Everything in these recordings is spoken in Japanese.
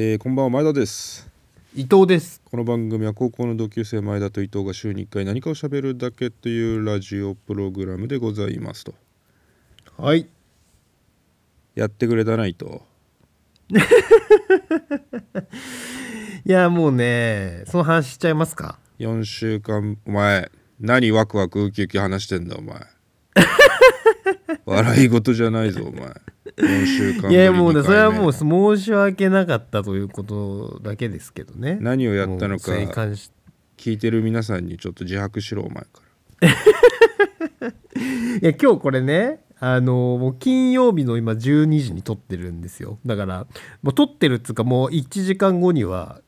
えーこんばんは前田です。伊藤です。この番組は高校の同級生前田と伊藤が週に1回何かを喋るだけというラジオプログラムでございますと。はい。やってくれたな伊藤 いやもうねその話しちゃいますか？4週間お前。何ワクワクウキウキ話してんだお前。笑い事じゃないぞお前。4週間ぶりいやもうねそれはもう申し訳なかったということだけですけどね。何をやったのか。聞いてる皆さんにちょっと自白しろお前から。いや今日これねあのもう金曜日の今12時に撮ってるんですよ。だからもう撮ってるっつうかもう1時間後には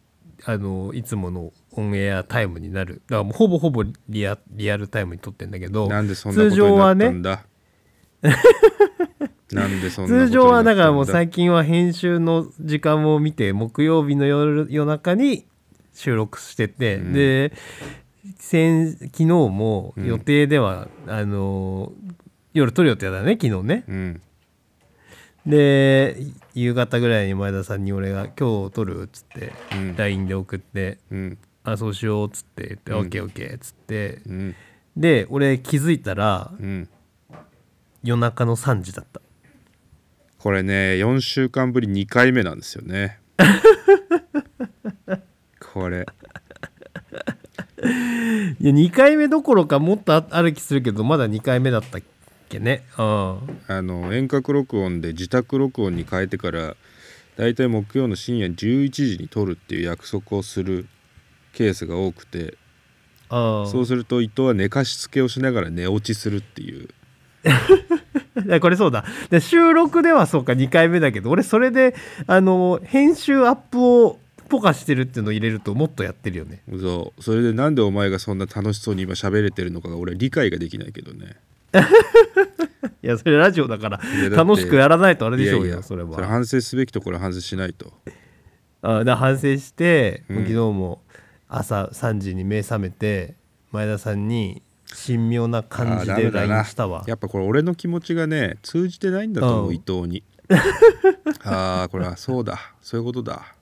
あのいつものオンエアタイムになる。だからもうほぼほぼリアリアルタイムに撮ってんだけどなんでそんなことになったんだ？なんでそんな通常はだからもう最近は編集の時間を見て木曜日の夜夜中に収録してて、うん。で先昨日も予定では、あの夜撮る予定だね昨日ね。うん。で夕方ぐらいに前田さんに俺が「今日撮る?」っつってうん。LINE で送ってうん「あそうしよう」っつって言って「うん。オッケーオッケー」っつって。うん。で俺気づいたらうん。夜中の3時だったこれね4週間ぶり2回目なんですよね。これ。いや2回目どころかもっとあある気するけどまだ2回目だったっけね。うん。あの遠隔録音で自宅録音に変えてからだいたい木曜の深夜11時に撮るっていう約束をするケースが多くてあそうすると伊藤は寝かしつけをしながら寝落ちするっていう。あ これそうだ。で収録ではそうか2回目だけど俺それであの編集アップをポカしてるっていうのを入れるともっとやってるよね。そう。それでなんでお前がそんな楽しそうに今喋れてるのかが俺理解ができないけどね。いやそれラジオだから楽しくやらないとあれでしょうよいやいやそれは。反省すべきところは反省しないと。あだ反省して、うん。昨日も朝3時に目覚めて前田さんに神妙な感じで LINE したわ。やっぱこれ俺の気持ちがね通じてないんだと思う、うん。伊藤に。ああこれはそうだ。そういうことだ。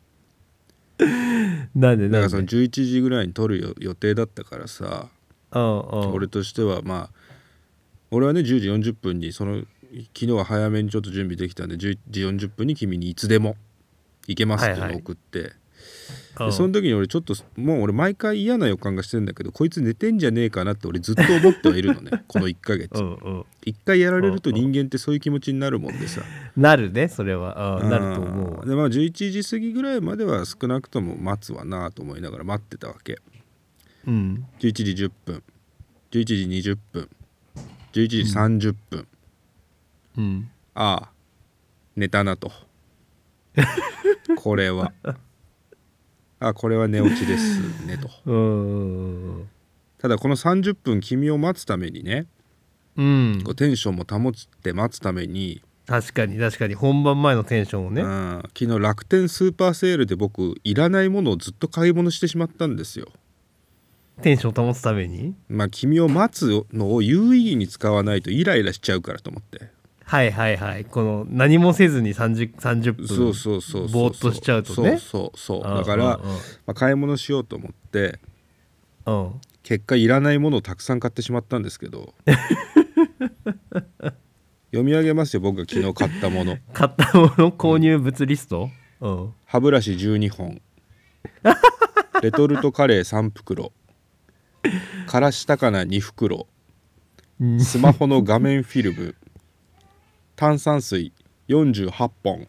なんでなんからその11時ぐらいに撮るよ予定だったからさうんうん。俺としてはまあ俺はね10時40分にその昨日は早めにちょっと準備できたんで10時40分に君にいつでも行けますって送って、うんでその時に俺ちょっともう俺毎回嫌な予感がしてんだけどこいつ寝てんじゃねえかなって俺ずっと思ってはいるのね。この1ヶ月。うんうん。一回やられると人間ってそういう気持ちになるもんでさ。なるねそれは、うん、なると思う。わでまあ11時過ぎぐらいまでは少なくとも待つわなと思いながら待ってたわけ。うん。11時10分。11時20分。11時30分、うん。ああ寝たなと。これは あこれは寝落ちです。ねと。うんただこの30分君を待つためにねうん。こうテンションも保って待つために、確かに確かに。本番前のテンションをね、うん。昨日楽天スーパーセールで僕いらないものをずっと買い物してしまったんですよ。テンションを保つために？まあ君を待つのを有意義に使わないとイライラしちゃうからと思ってはいはいはい。この何もせずに 30, 30分そうそうそうそうぼーっとしちゃうとね。そうそうそう。うんだから、うんまあ、買い物しようと思ってうん。うん結果いらないものをたくさん買ってしまったんですけど。読み上げますよ僕が昨日買ったもの。買ったもの？購入物リスト？うん。歯ブラシ12本。レトルトカレー3袋。からしたかな2袋。うんスマホの画面フィルム炭酸水48本。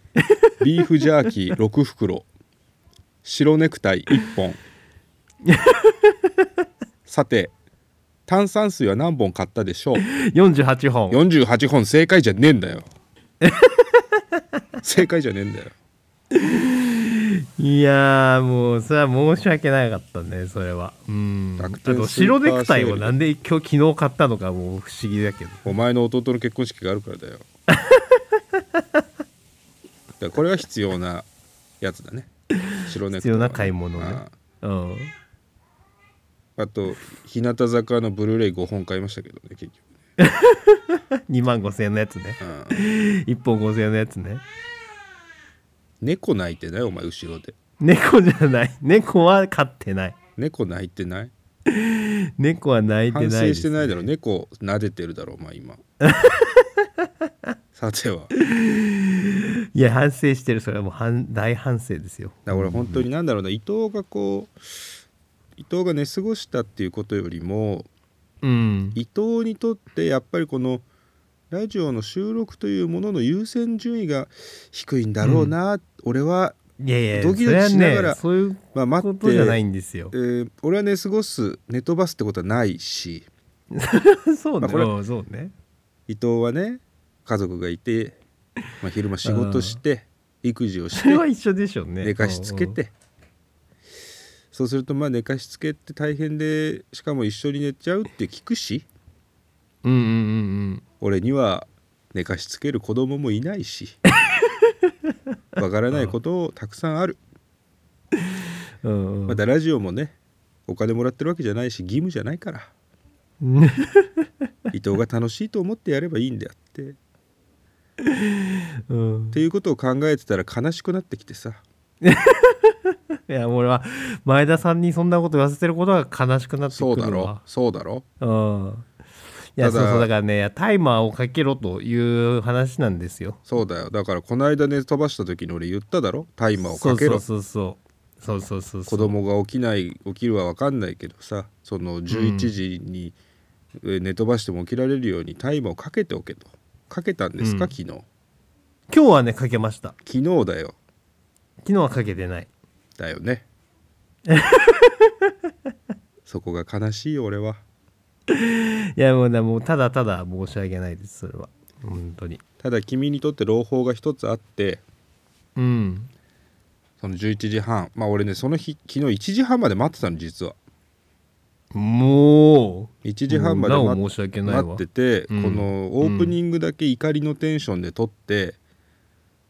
ビーフジャーキー6袋。白ネクタイ1本。さて炭酸水は何本買ったでしょう？48本。48本正解じゃねえんだよ。正解じゃねえんだよ いやーもうそれは申し訳なかったねそれは。うん。あと白ネクタイをなんで今日昨日買ったのかもう不思議だけど。お前の弟の結婚式があるからだよ。だこれは必要なやつだね。白ネクタイ必要な買い物ね。あうん。ああと日向坂のブルーレイ5本買いましたけどね結2 万5000円のやつね。局、うん1本5000円のやつね猫泣いてない？お前後ろで。猫じゃない。猫は飼ってない。猫泣いてない？猫は泣いてない反です、省してないだろ？猫撫でてるだろ？お前今。さては。だかいや反省してる。それはもう反大反省ですよ。ら俺本当になんだろうな伊藤がこう伊藤が寝過ごしたっていうことよりもうん。伊藤にとってやっぱりこのラジオの収録というものの優先順位が低いんだろうな、俺はいやいやドキドキしながらね、まあそういう待って。じゃないんですよ。えー俺は寝過ごす寝飛ばすってことはないし。そうね、まあそうね。伊藤はね家族がいて、まあ、昼間仕事して育児をしそれはて一緒でしょうね。寝かしつけて。そうするとまあ寝かしつけって大変でしかも一緒に寝ちゃうって聞くし。うんうんうん俺には寝かしつける子供もいないし わからないことたくさんある。うんまたラジオもねお金もらってるわけじゃないし義務じゃないから。う ん伊藤が楽しいと思ってやればいいんであって。っうん。ていうことを考えてたら悲しくなってきてさ。いや俺は前田さんにそんなこと言わせてることが悲しくなってくそうだろるわそうだろう。ん。いやそうそうだからねタイマーをかけろという話なんですよ。そうだよ。だからこの間寝飛ばした時に俺言っただろ？タイマーをかけろ。そうそうそうそう。そうそうそう子供が起きない起きるは分かんないけどさその11時にえ寝飛ばしても起きられるようにタイマーをかけておけと。かけたんですか、うん。昨日。今日はねかけました。昨日だよ。昨日はかけてない。だよね。そこが悲しいよ俺は いやもうだもうただただ申し訳ないですそれは。本当に。ただ君にとって朗報が一つあってうん。その11時半。まあ俺ねその日昨日1時半まで待ってたの実は。もう。1時半まで待っ申し訳ないわ。待ってて、うん。このオープニングだけ怒りのテンションで撮って、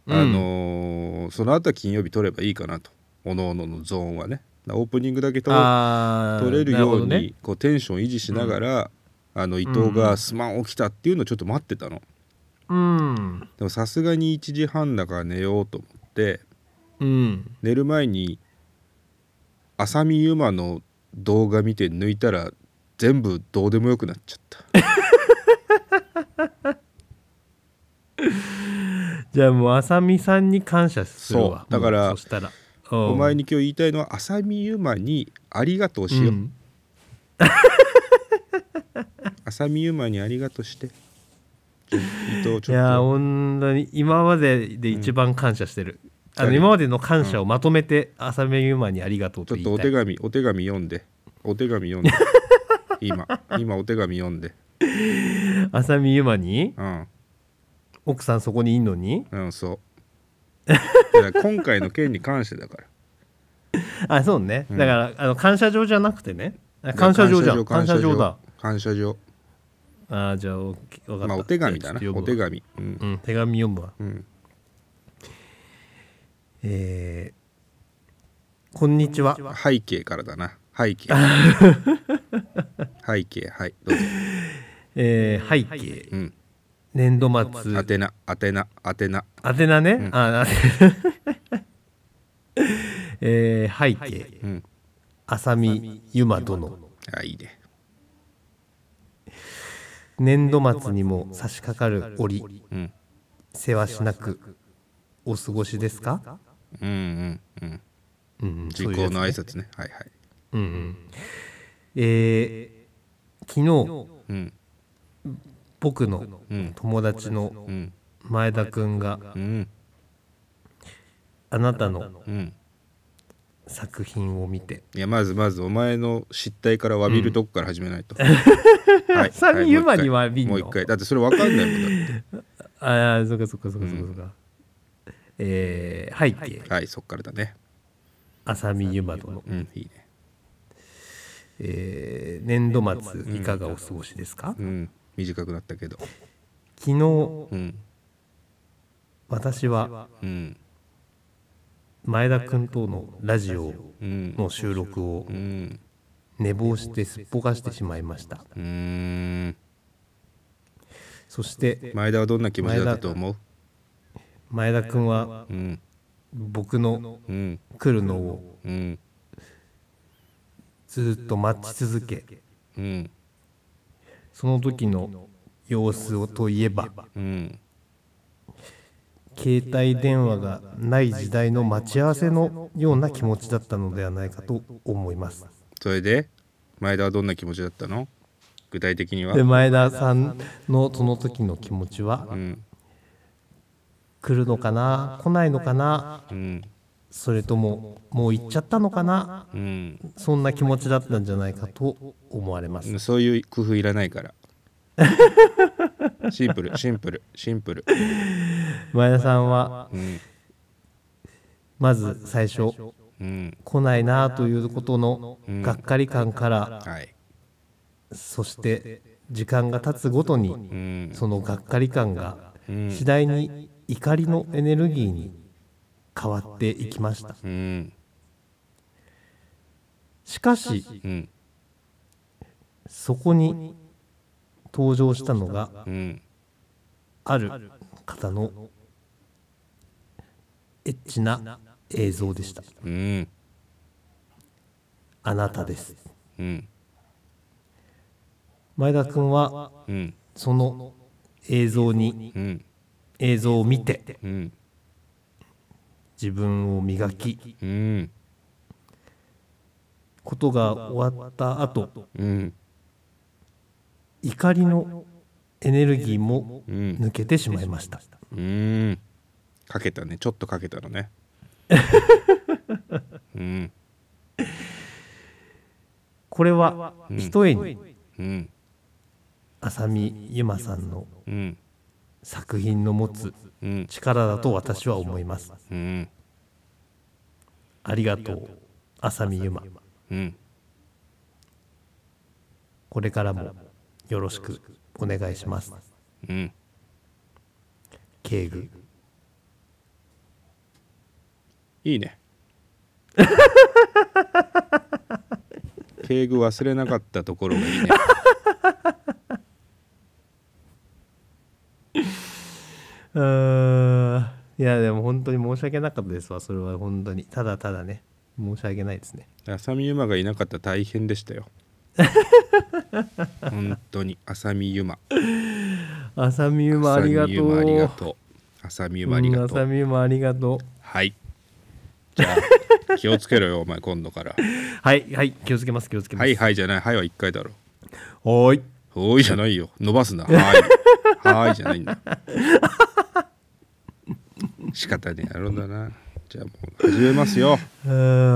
うん。あのーその後は金曜日撮ればいいかなと。おのおののゾーンはねオープニングだけ撮あー撮れるように、こうテンション維持しながら、あの伊藤がすまん起きたっていうのをちょっと待ってたの。うん。でもさすがに1時半だから寝ようと思ってうん。寝る前に浅見ゆまの動画見て抜いたら全部どうでもよくなっちゃった。じゃあもう浅見さんに感謝するわ。そう。だからそしたらおお前に今日言いたいのは浅見ゆまにありがとうしよう、ん、浅見ゆまにありがとうして。いやちょっと。本当に今までで一番感謝してる、あの誰？今までの感謝をまとめて浅見ゆまにありがとうちょっとおと言いたい。手紙お手紙読んで。お手紙読んで。今。今お手紙読んで。浅見ゆまに？うん。奥さんそこにいんのに？うんそう今回の件に関してだから。あそうね、うん。だからあの感謝状じゃなくてね。あ感謝状じゃん。感謝状だ。感謝状。あじゃあ分かった、まあお手紙だな。お手紙。うん。うん手紙読むわ。うん。えーこんにちは。背景からだな。背景。背景はいどうぞ。えー背景。うん年度末。宛名宛名宛名宛名ね、うん。あ えー背景。うん。浅見ゆま殿。あいいね。年度末にも差し掛かる折。うん。せわしなくお過ごしですか、うんうんうん。うんうん、時効の挨拶ね。はいはい。うんうん。えー昨日うん僕のうん。友達のうん。前田くんがうん。あなたのうん。作品を見て。いやまずまずお前の失態から詫びるとこから始めないと、はい。サミユマには詫びんの？もう一回。だってそれ分かんないもんだって。ああそっかそっかそっかそっかそっか、えー背景。はい。そっからだね。浅見ゆま殿、うんいいね。えー年度末いかがお過ごしですか、うん短くなったけど。昨日うん。私はうん。前田君とのラジオうん。の収録をうん。寝坊してすっぽかしてしまいました。うーん。そして前田はどんな気持ちだったと思う？前田君はうん。僕のうん。来るのをうん。ずっと待ち続けうんその時の様子をといえばうん携帯電話がない時代の待ち合わせのような気持ちだったのではないかと思います。それで前田はどんな気持ちだったの？具体的には？で前田さんのその時の気持ちはうん。来るのかな？来ないのかな？うん。それとももう行っちゃったのかな？うん。そんな気持ちだったんじゃないかと思われます。そういう工夫いらないから。シンプルシンプルシンプル。前田さんはうん。まず最初うん来ないなということのうん。がっかり感からはい。そして時間が経つごとにうん。そのがっかり感がうん。次第に怒りのエネルギーに変わっていきました。うん。しかしうんそこに登場したのがうん。ある方のエッチな映像でした。うん。あなたです。うん。前田君はうんその映像にうん。映像を見てうん自分を磨きうん。ことが終わった後うん怒りのエネルギーもうん。抜けてしまいました。うん。かけたね。ちょっとかけたのね。うん。これはひとえにうん。浅見ゆまさんのうん。作品の持つうん。力だと私は思います。うん。ありがとう浅見ゆまうん。これからもよろしくお願いします。うん。敬具いいね。敬具忘れなかったところがいいね。うーん。いやでも本当に申し訳なかったですわそれは本当に。ただただね。申し訳ないですね。浅見ゆまがいなかったら大変でしたよ 本当に浅見ゆま。浅見ゆまありがとう。浅見ゆまありがとう。浅見ゆまありがう。んとう浅見ゆまありがとう。はい。じゃあ気をつけろよ お前今度から。はいはい気をつけます気をつけます。はいはいじゃない。はいは一回だろ。はーい。おいじゃないよ。伸ばすな。はい。はいじゃないんだ。仕方ねえやろうだな。じゃあもう始めますよ。うー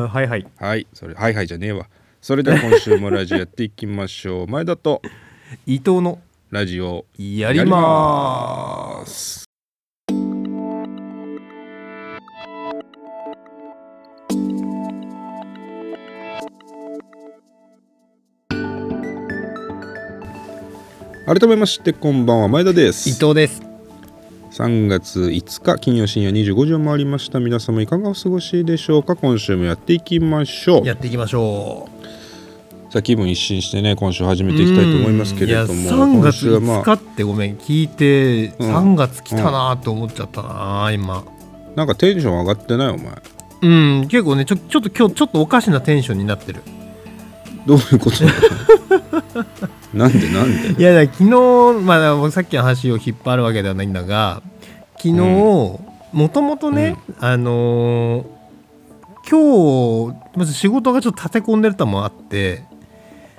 んはいはい。はいそれはいはいじゃねえわそれでは今週もラジオやっていきましょう。前田と伊藤のラジオやりまーす。改めましてこんばんは前田です。伊藤です。3月5日金曜深夜25時を回りました。皆様いかがお過ごしでしょうか？今週もやっていきましょう。やっていきましょうさあ気分一新してね今週始めていきたいと思いますけれども。いや3今月週はま5日ってごめん聞いてうん。3月来たなと思っちゃったな今。あなんかテンション上がってないお前。うん結構ねちょちょっと今日ちょっとおかしなテンションになってる。どういうこと なんでなんで？いやだ昨日まあ僕さっきの話を引っ張るわけではないんだが昨日、もともとね、あのー今日まず仕事がちょっと立て込んでるともあって、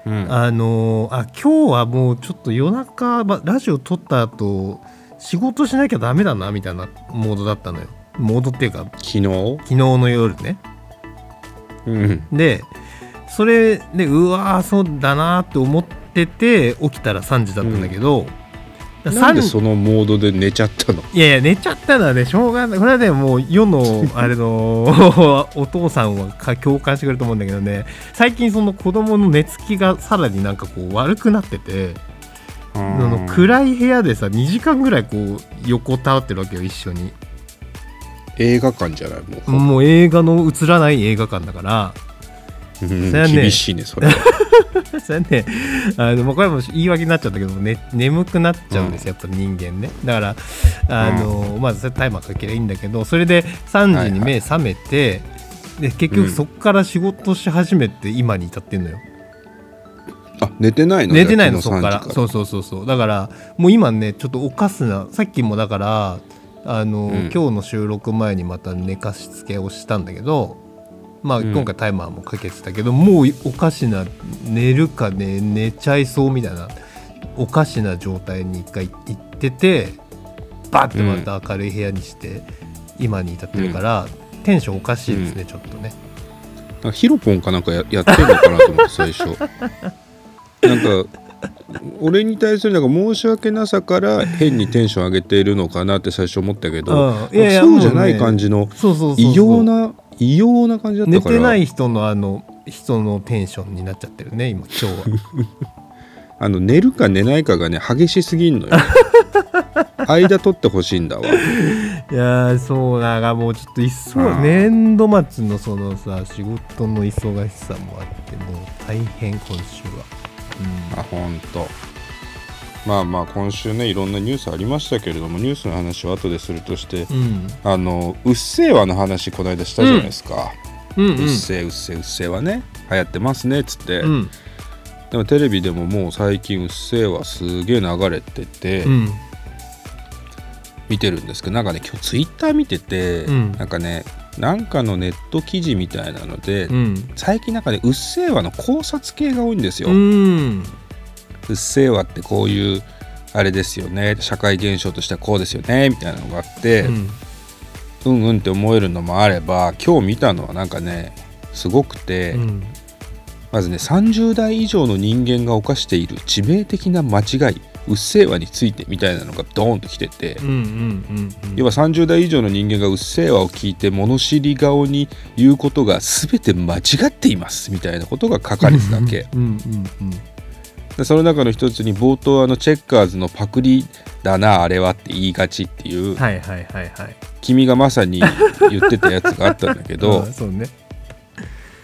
うん。あのーあ今日はもうちょっと夜中、まラジオ撮った後仕事しなきゃダメだなみたいなモードだったのよ。モードっていうか昨日？昨日の夜ね。うん。でそれでうわーそうだなって思ってて起きたら3時だったんだけど、なんで3そのモードで寝ちゃったの？いやいや寝ちゃったのはねしょうがない。これはねもう世の あれの お父さんはか共感してくれると思うんだけどね。最近その子供の寝つきがさらになんかこう悪くなっててあその暗い部屋でさ2時間ぐらいこう横たわってるわけよ一緒に。映画館じゃない？もう、もう映画の映らない映画館だからうん。ね厳しいねそれそれは ねあのもうこれも言い訳になっちゃったけど、ね、眠くなっちゃうんですよ、やっぱ人間ね。だからあの、まずそれタイマーかけりゃいいんだけどそれで3時に目覚めて、で結局そこから仕事し始めて今に至ってんのよ、あ寝てないの？寝てないのそこから。昨日3時そうそうそうそう。だからもう今ねちょっとおかすなさっきもだからあの、うん。今日の収録前にまた寝かしつけをしたんだけどまあうん。今回タイマーもかけてたけど、もうおかしな寝るかね寝ちゃいそうみたいなおかしな状態に一回行っててバッてまた明るい部屋にして、今に至ってるから、テンションおかしいですね、ちょっとね。ヒロポンかなんかややってんのかなと思って最初。なんか 俺に対するなんか申し訳なさから変にテンション上げているのかなって最初思ったけど、うん。いやいやそうじゃない感じの異様な異様な感じだったから。寝てない人のあの人のテンションになっちゃってるね今今日は。あの寝るか寝ないかがね激しすぎんのよ。間取ってほしいんだわ。いやーそうなんかもうちょっといっそうん。年度末のそのさ仕事の忙しさもあってもう大変今週はあほんと。まあまあ今週ねいろんなニュースありましたけれどもニュースの話は後でするとしてうん。うんあのうっせぇわの話この間したじゃないですか、うん。うっせぇうっせぇうっせぇわね。流行ってますねっつって、うん。でもテレビでももう最近うっせぇわすげえ流れてて、うん。見てるんですけどなんかね今日ツイッター見てて、うん。なんかねなんかのネット記事みたいなので、うん。最近なんかねうっせぇわの考察系が多いんですよ、ううんっせぇわってこういうあれですよね。社会現象としてはこうですよね。みたいなのがあって、うん。うんうんって思えるのもあれば今日見たのはなんかねすごくて、うん。まずね30代以上の人間が犯している致命的な間違いうっせぇわについてみたいなのがドーンと来てて、うんうんうんうん。要は30代以上の人間がうっせぇわを聞いて物知り顔に言うことが全て間違っていますみたいなことが書かれてたわけ。うんうんうんでその中の一つに冒頭あのチェッカーズのパクリだなあれはって言いがちっていう、はいはいはいはい。君がまさに言ってたやつがあったんだけど あ、そうね。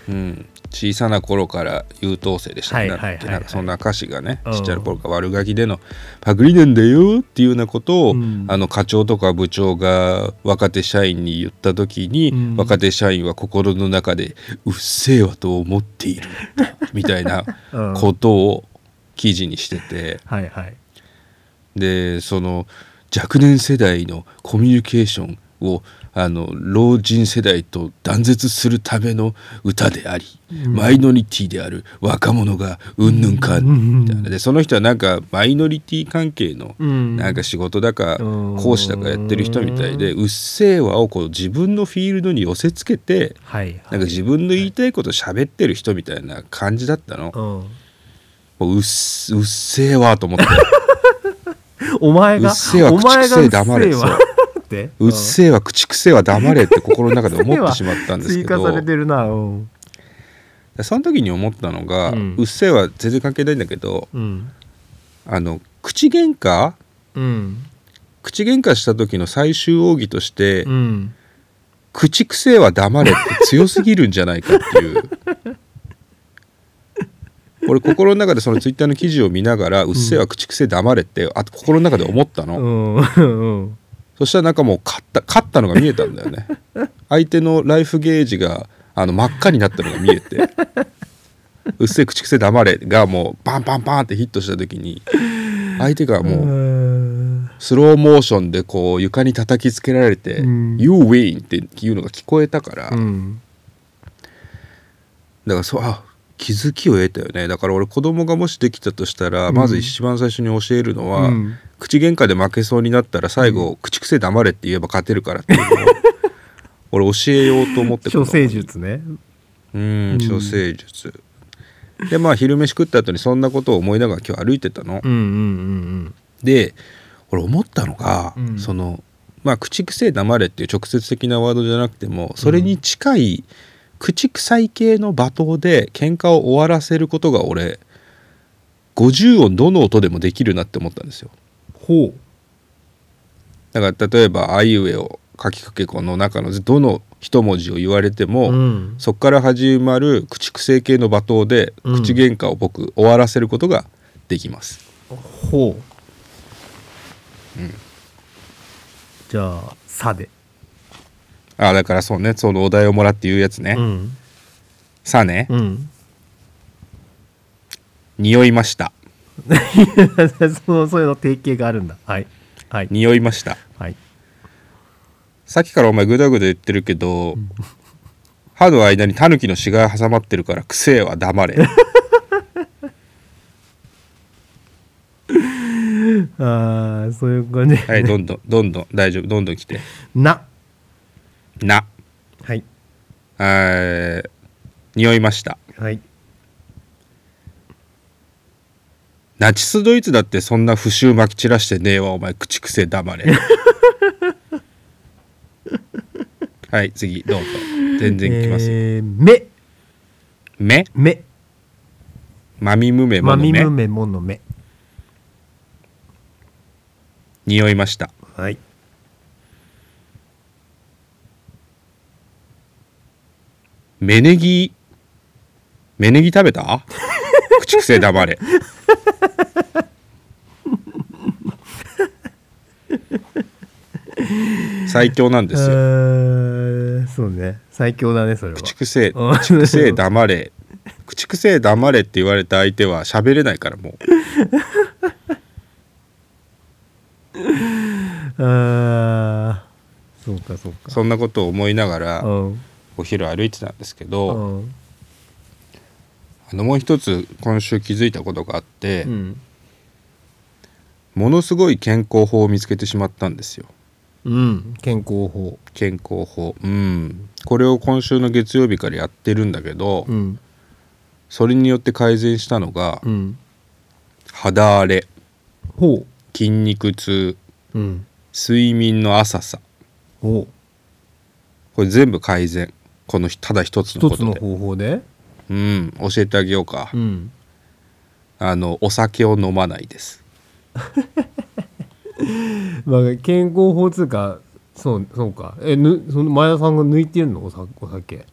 うん、小さな頃から優等生でしたね、はいはいそんな歌詞がねうん。ちっちゃい頃から悪ガキでのパクリなんだよっていうようなことを、うん。あの課長とか部長が若手社員に言った時に、うん。若手社員は心の中で「うっせえわと思っている」みたいな うん。ことを記事にしてて。はいはい。でその若年世代のコミュニケーションをあの老人世代と断絶するための歌であり、マイノリティである若者がうんぬんかん。みたいなでその人はなんかマイノリティ関係のうん。なんか仕事だかうん。講師だかやってる人みたいでうっせぇわをこう自分のフィールドに寄せつけてはいはい。なんか自分の言いたいこと喋ってる人みたいな感じだったの。うううっすうっせぇわと思って。お前がうっせえわお前がうっせえわって。うっせぇわ口くせえわ黙れって心の中で思ってしまったんですけど。追加されてるなうん。その時に思ったのが、ううんっせぇわ全然関係ないんだけどうん。あの口喧嘩？うん。口喧嘩した時の最終奥義として、うん。口くせえは黙れって強すぎるんじゃないかっていう。俺心の中でそのツイッターの記事を見ながら「うっせえは口くせえ黙れ」ってあと心の中で思ったの、うん。うんそしたらなんかもう勝った勝ったのが見えたんだよね。相手のライフゲージがあの真っ赤になったのが見えて「うっせえ口くせえ黙れ」がもうパンパンパンってヒットした時に相手がもううん。スローモーションでこう床に叩きつけられて「うん。You win」っていうのが聞こえたから、うん。だからそうあ気づきを得たよね。だから俺子供がもしできたとしたら、うん。まず一番最初に教えるのは、うん。口喧嘩で負けそうになったら最後、口癖黙れって言えば勝てるからっていうのを 俺教えようと思って処世術ね。うん処世術。でまあ昼飯食った後にそんなことを思いながら今日歩いてたの、うんうんうんで俺思ったのが、うん。そのまあ口癖黙れっていう直接的なワードじゃなくてもそれに近い口臭い系の罵倒で喧嘩を終わらせることが俺50音どの音でもできるなって思ったんですよ。ほだから例えば「あいうえおかきかけこ」の中のどの一文字を言われても、うん。そこから始まる口癖系の罵倒でうん。口喧嘩を僕終わらせることができます、ほう、じゃあ「さ」で、あだからそうね。そのお題をもらって言うやつね、うん。さあね、うん。匂いました。そのそういうの定型があるんだ。はい。はい。匂いました。はい。さっきからお前グダグダ言ってるけど、歯の間にタヌキの死が挟まってるから癖えは黙れ。ああそういう感じ。はいどんどんどんどん大丈夫。どんどん来て。なな。はい。えー匂いました。はい。ナチスドイツだってそんな腐臭まき散らしてねえわ。お前口癖黙れ。はい次どうぞ。全然来ますよ、えー、目。目？目。まみむめもの目？まみむめもの目。匂いました。はい芽ネギ芽ネギ食べた？口癖黙れ。最強なんですよ。そうね。最強だねそれは。口癖うん。口癖黙れ。口癖黙れって言われた相手は喋れないからもう。あーそうかそうか。そんなことを思いながらうんお昼歩いてたんですけうど、ん。あのもう一つ今週気づいたことがあって、うん。ものすごい健康法を見つけてしまったんですよ。うん。健康法。健康法。うん。これを今週の月曜日からやってるんだけど、うん。それによって改善したのがうん。肌荒れ。ほ筋肉痛。ううん。睡眠の浅さ。ほう。これ全部改善このただ一つの一つのことで方法で？うん教えてあげようか、うん。あのお酒を飲まないです。まあ健康法つうかそうそうか。えぬその前田さんが抜いてるの？おさお酒。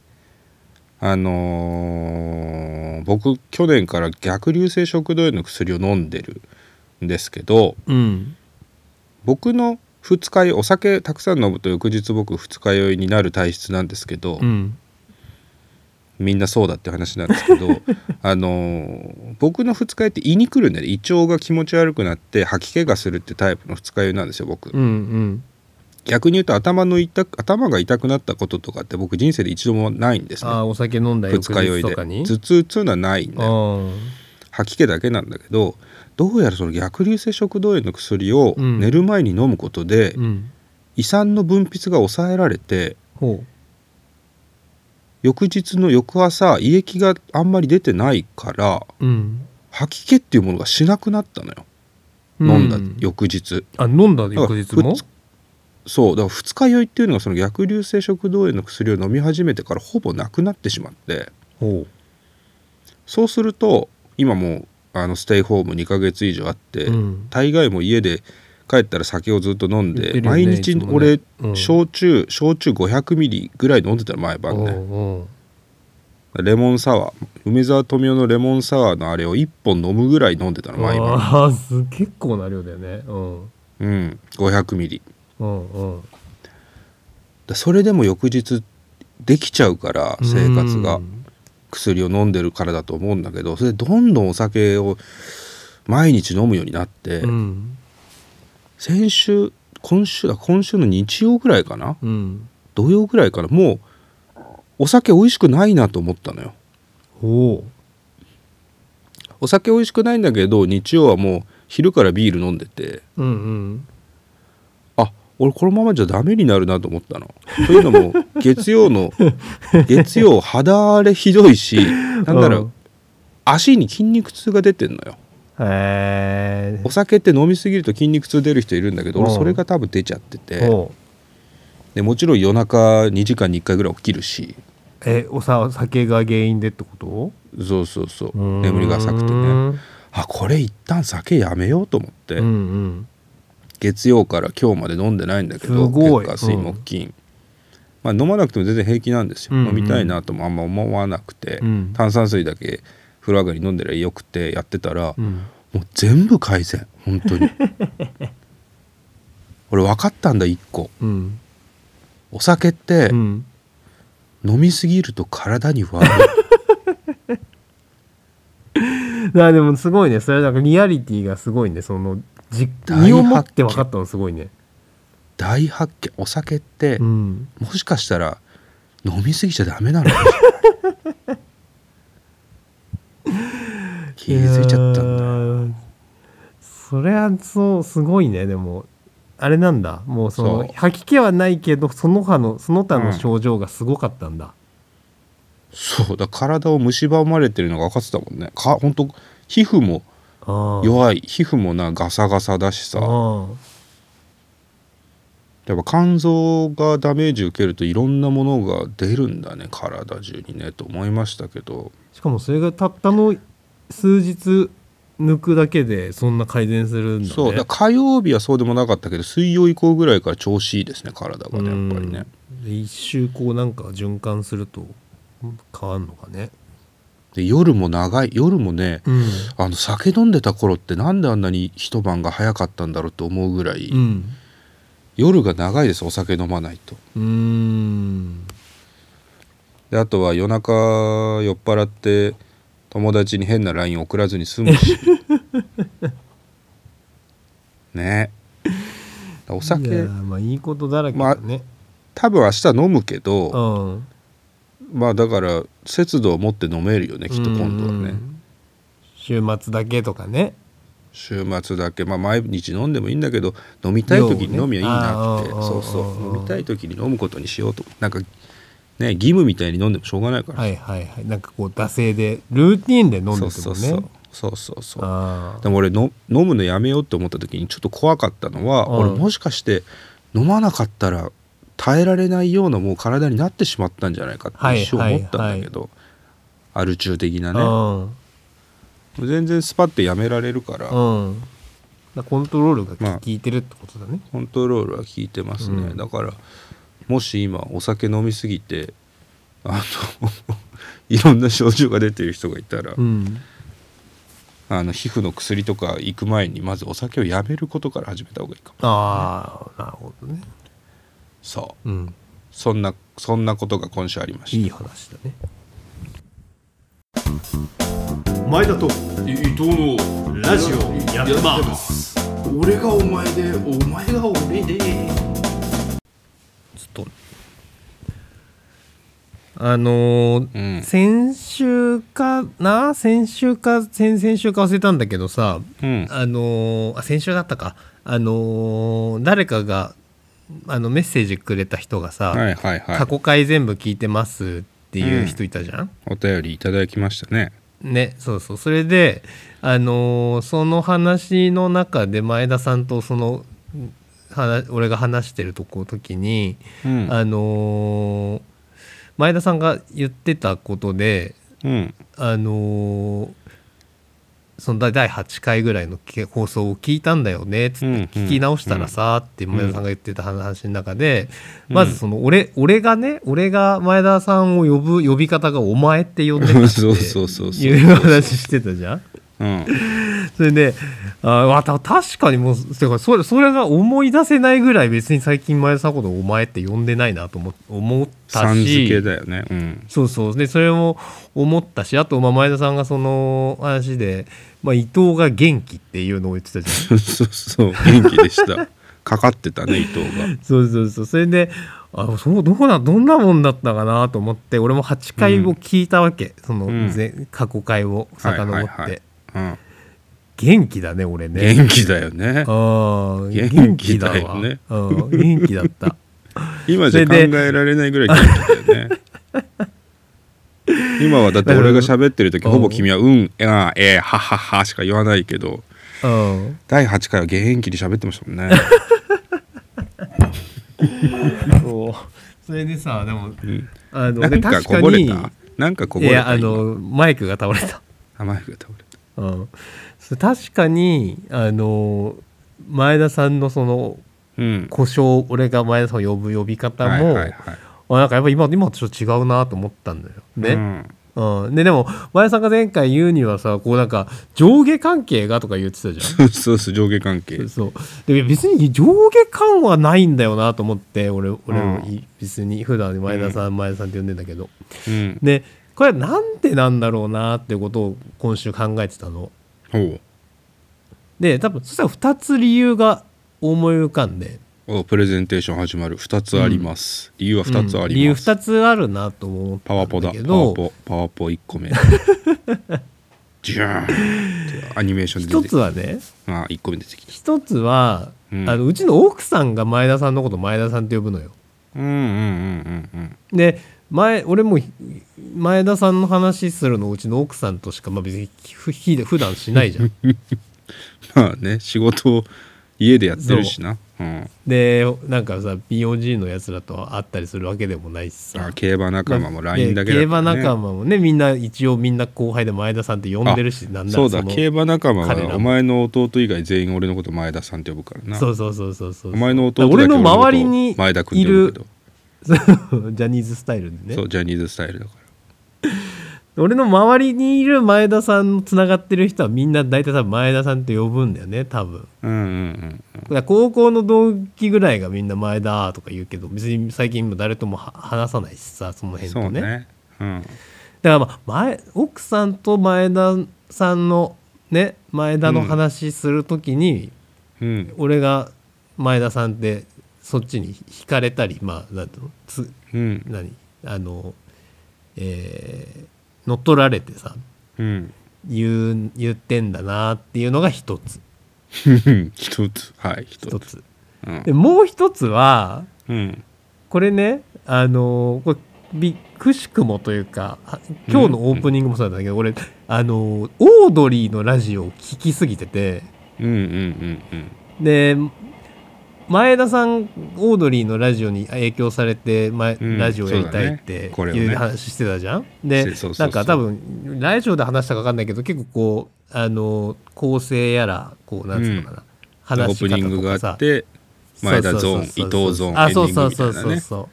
あのー僕去年から逆流性食道炎の薬を飲んでるんですけどうん。僕の二日酔いお酒たくさん飲むと翌日僕二日酔いになる体質なんですけど、うん。みんなそうだって話なんですけど あのー僕の二日酔いって胃に来るんだよね。胃腸が気持ち悪くなって吐き気がするってタイプの二日酔いなんですよ僕、うんうん。逆に言うと頭の痛く頭が痛くなったこととかって僕人生で一度もないんですね。ああお酒飲んだ翌二日酔いで。日とかに頭痛っていうのはないんだよ。あ吐き気だけなんだけどどうやらその逆流性食道炎の薬をうん。寝る前に飲むことで、あうん。胃酸の分泌が抑えられてほ翌日の翌朝胃液があんまり出てないからううん。吐き気っていうものがしなくなったのよ、飲んだ翌日。あ飲んだ翌日も？そうだから二日酔いっていうのがその逆流性食道炎の薬を飲み始めてからほぼなくなってしまって。ほそうすると今もうあのステイホーム2ヶ月以上あって、ううん。大概もう家で帰ったら酒をずっと飲んで、ね毎日いつもね。俺、うん。焼酎焼酎500ミリぐらい飲んでたら毎晩ね。おうレモンサワー梅沢富美男のレモンサワーのあれを1本飲むぐらい飲んでたのおう毎晩。ああす結構な量だよね。うん。うん500ミリ。うんうん。だそれでも翌日できちゃうから生活が。うん薬を飲んでるからだと思うんだけどそれでどんどんお酒を毎日飲むようになって、うん先週今週だ今週の日曜ぐらいかなうん土曜ぐらいからもうお酒美味しくないなと思ったのよ。ほお酒美味しくないんだけど日曜はもう昼からビール飲んでてううんうん。あ俺このままじゃダメになるなと思ったの。というのも 月曜の月曜肌荒れひどいしなんだろう足に筋肉痛が出てんのよ。へえお酒って飲みすぎると筋肉痛出る人いるんだけど俺うん。それが多分出ちゃってて。ほでもちろん夜中2時間に1回ぐらい起きるし。うえおさ酒が原因でってこと？そうそうそう。眠りが浅くてね。うんあこれ一旦酒やめようと思って、うんうん月曜から今日まで飲んでないんだけどすごい。月火水木金、まあ、飲まなくても全然平気なんですよ、うん。うん飲みたいなともあんま思わなくて、うん。炭酸水だけ風呂上がり飲んでりゃよくてやってたら、うん。もう全部改善本当に。俺分かったんだ一個。うん。お酒ってうん。飲みすぎると体に悪い。あでもすごいね。それはなんかリアリティがすごいねその実大発見。身をもって分かったのすごいね。大発見。お酒って、うん。もしかしたら飲みすぎちゃダメなの 気づいちゃったんだ。それはそうすごいね。でもあれなんだ。もうその吐き気はないけどその他のその他の症状がすごかったんだ、そう。だ体を蝕まれてるのが分かってたもんね。か本当皮膚も弱い皮膚もなガサガサだしさ。あやっぱ肝臓がダメージ受けるといろんなものが出るんだね体中にねと思いましたけど。しかもそれがたったの数日抜くだけでそんな改善するんだね。そう火曜日はそうでもなかったけど水曜以降ぐらいから調子いいですね体がねやっぱりね。一周こうなんか循環すると変わんのかねで夜も長い夜もねうん。あの酒飲んでた頃ってなんであんなに一晩が早かったんだろうって思うぐらい、うん。夜が長いですお酒飲まないと。うーん。であとは夜中酔っ払って友達に変な LINE 送らずに済むし。ね。おい酒やまあいいことだらけだね、多分明日飲むけど、うんまあだから節度を持って飲めるよねきっと今度はね、うん週末だけとかね。週末だけ。まあ毎日飲んでもいいんだけど飲みたい時に飲みゃいいなって、ね。そうそう。飲みたい時に飲むことにしようと。なんかね義務みたいに飲んでもしょうがないから、はいはいはい。なんかこう惰性でルーティンで飲んでそうてもね。そうそうそう。そうそうあでも俺の飲むのやめようって思った時にちょっと怖かったのは、うん。俺もしかして飲まなかったら耐えられないようなもう体になってしまったんじゃないかってはい一瞬思ったんだけど、アル中的なあね全然スパッてやめられるから、うん。うんだコントロールがまあ効いてるってことだね、コントロールは効いてますね、うん。だからもし今お酒飲みすぎてあの いろんな症状が出てる人がいたら、うん。あの皮膚の薬とか行く前にまずお酒をやめることから始めた方がいいかも。ああなるほどねそう。うん。そんなそんなことが今週ありました。いい話だね。前田と伊藤のラジオやってます。俺がお前でお前が俺で。ちょっと。あのーうん。先週かな？先週か先々週か忘れたんだけどさうん。あのーあ先週だったか。あのー誰かがあのメッセージくれた人がさ、はいはいはい。過去回全部聞いてますっていう人いたじゃん、お便りいただきましたね。ねそうそう。それであのーその話の中で前田さんとそのは俺が話してるとこ時に、うん。あのー前田さんが言ってたことでうん。あのーその第第8回ぐらいのけ放送を聞いたんだよねっつってうん聞き直したらさって前田さんが言ってた話の中でまずその俺俺がね俺が前田さんを呼ぶ呼び方が「お前」って呼んでたって いう話してたじゃん。うん。それであわた確かにもうてかそれそれが思い出せないぐらい別に最近前田さんのことを「お前」って呼んでないなと思思ったさんだよね。うん。そうそう。でそれも思ったしあとまあ前田さんがその話で、まあ、伊藤が元気っていうのを言ってたじゃん。そうそう元気でした。かかってたね伊藤が。そうそうそう。それであそうどうなどんなもんだったかなと思って俺も8回を聞いたわけ、そのうんぜ過去回を遡って、はいはいはいうん。元気だね俺ね。元気だよね。ああ元元気だよね。うん、元気だった。今じゃ考えられないぐらい元気だよね。今はだって俺が喋ってる時ほぼ君は「うんあええははは」しか言わないけどうん。第8回は元気に喋ってましたもんね。そう。それでさでもうん。あのでなんかこぼれた？なんかこぼれた？いやあのマイクが倒れた。今甘いが倒れたうん。確かにあの前田さんのそのうん。故障俺が前田さんを呼ぶ呼び方も、はいはいはい。あなんかやっぱ今今とちょっと違うなと思ったんだよ。ね、うん。うん、ででも前さんが前回言うにはさこうなんか上下関係がとか言ってたじゃん。そうそう上下関係。そうで別に上下感はないんだよなと思って俺俺もい別に普段前田さん、前田さんって呼んでんだけど。うん。でこれはなんでなんだろうなってことを今週考えてたの。ほで多分そしたら2つ理由が思い浮かんで。プレゼンテーション始まる。2つあります、理由は2つあります、うん。理由2つあるなと思ったパワポだ。んだけパワどポ。パワポ1個目。ジューンってアニメーションで一出てつはねあ1個目出てきた。一つは、うん。あのうちの奥さんが前田さんのこと前田さんって呼ぶのよ。うんうんうんうんうん。で前俺も前田さんの話するのうちの奥さんとしか、まあ、別にふひ普段しないじゃん。まあね仕事を家でやってるしな。う。ん、でなんかさ POG のやつらと会ったりするわけでもないしさ。あ競馬仲間も LINE だけだね、馬仲間もねみんな一応みんな後輩で前田さんって呼んでるしなんなそうだ競馬仲間はお前の弟以外全員俺のこと前田さんって呼ぶからな。そうそうそうそうそう。お前の弟だけ俺の周りに前田君っいる ジャニーズスタイルでね。そうジャニーズスタイルだから。俺の周りにいる前田さんつながってる人はみんな大体多分前田さんって呼ぶんだよね多分。うんうんうんだから高校の同期ぐらいがみんな前田とか言うけど別に最近も誰ともは話さないしさその辺そうとね。ねうん。だからまあ前奥さんと前田さんのね前田の話する時に、うん。俺が前田さんってそっちに惹かれたりまあなんていうの？つうん。何？あのえー乗っ取られてさうん。言う言ってんだなっていうのが一つ。一つ。はい一つ。うん。でもう一つはうん。これねあのこれびくしくもというかは今日のオープニングもそうだったけど、俺あのオードリーのラジオを聞きすぎててうんうんうんうん。で前田さんオードリーのラジオに影響されて、前うんラジオやりたいっていう話してたじゃん？でそうそうそう。なんか多分ラジオで話したか分かんないけど結構こうあの構成やらこうなんつうのかな、オ話しープニングが方とかさあって前田ゾーン伊藤ゾーンあエンディングそうそうみたいなね。そうそうそう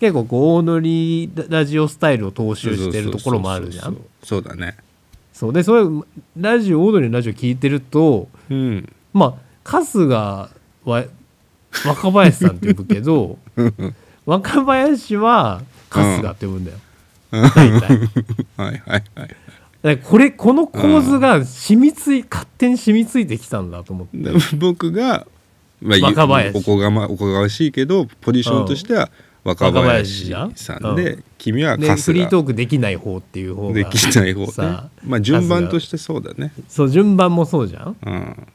結構こうオードリーラジオスタイルを踏襲してるところもあるじゃん？そうそうそう。そうだね。そう。でそれラジオオードリーのラジオ聞いてるとうん。まあ春日は若林さんって呼ぶけど若林は春日って呼ぶんだよ、大体。だ かはいはいはい。らこれこの構図が染みつい勝手に染みついてきたんだと思って。で僕が、まあ、若林。おこがまおこがましいけどポジションとしては若若林さんで、う君はで春日。フリートークできない方っていう方ができない方ね。さまあ順番としてそうだね。そう順番もそうじゃん。うん。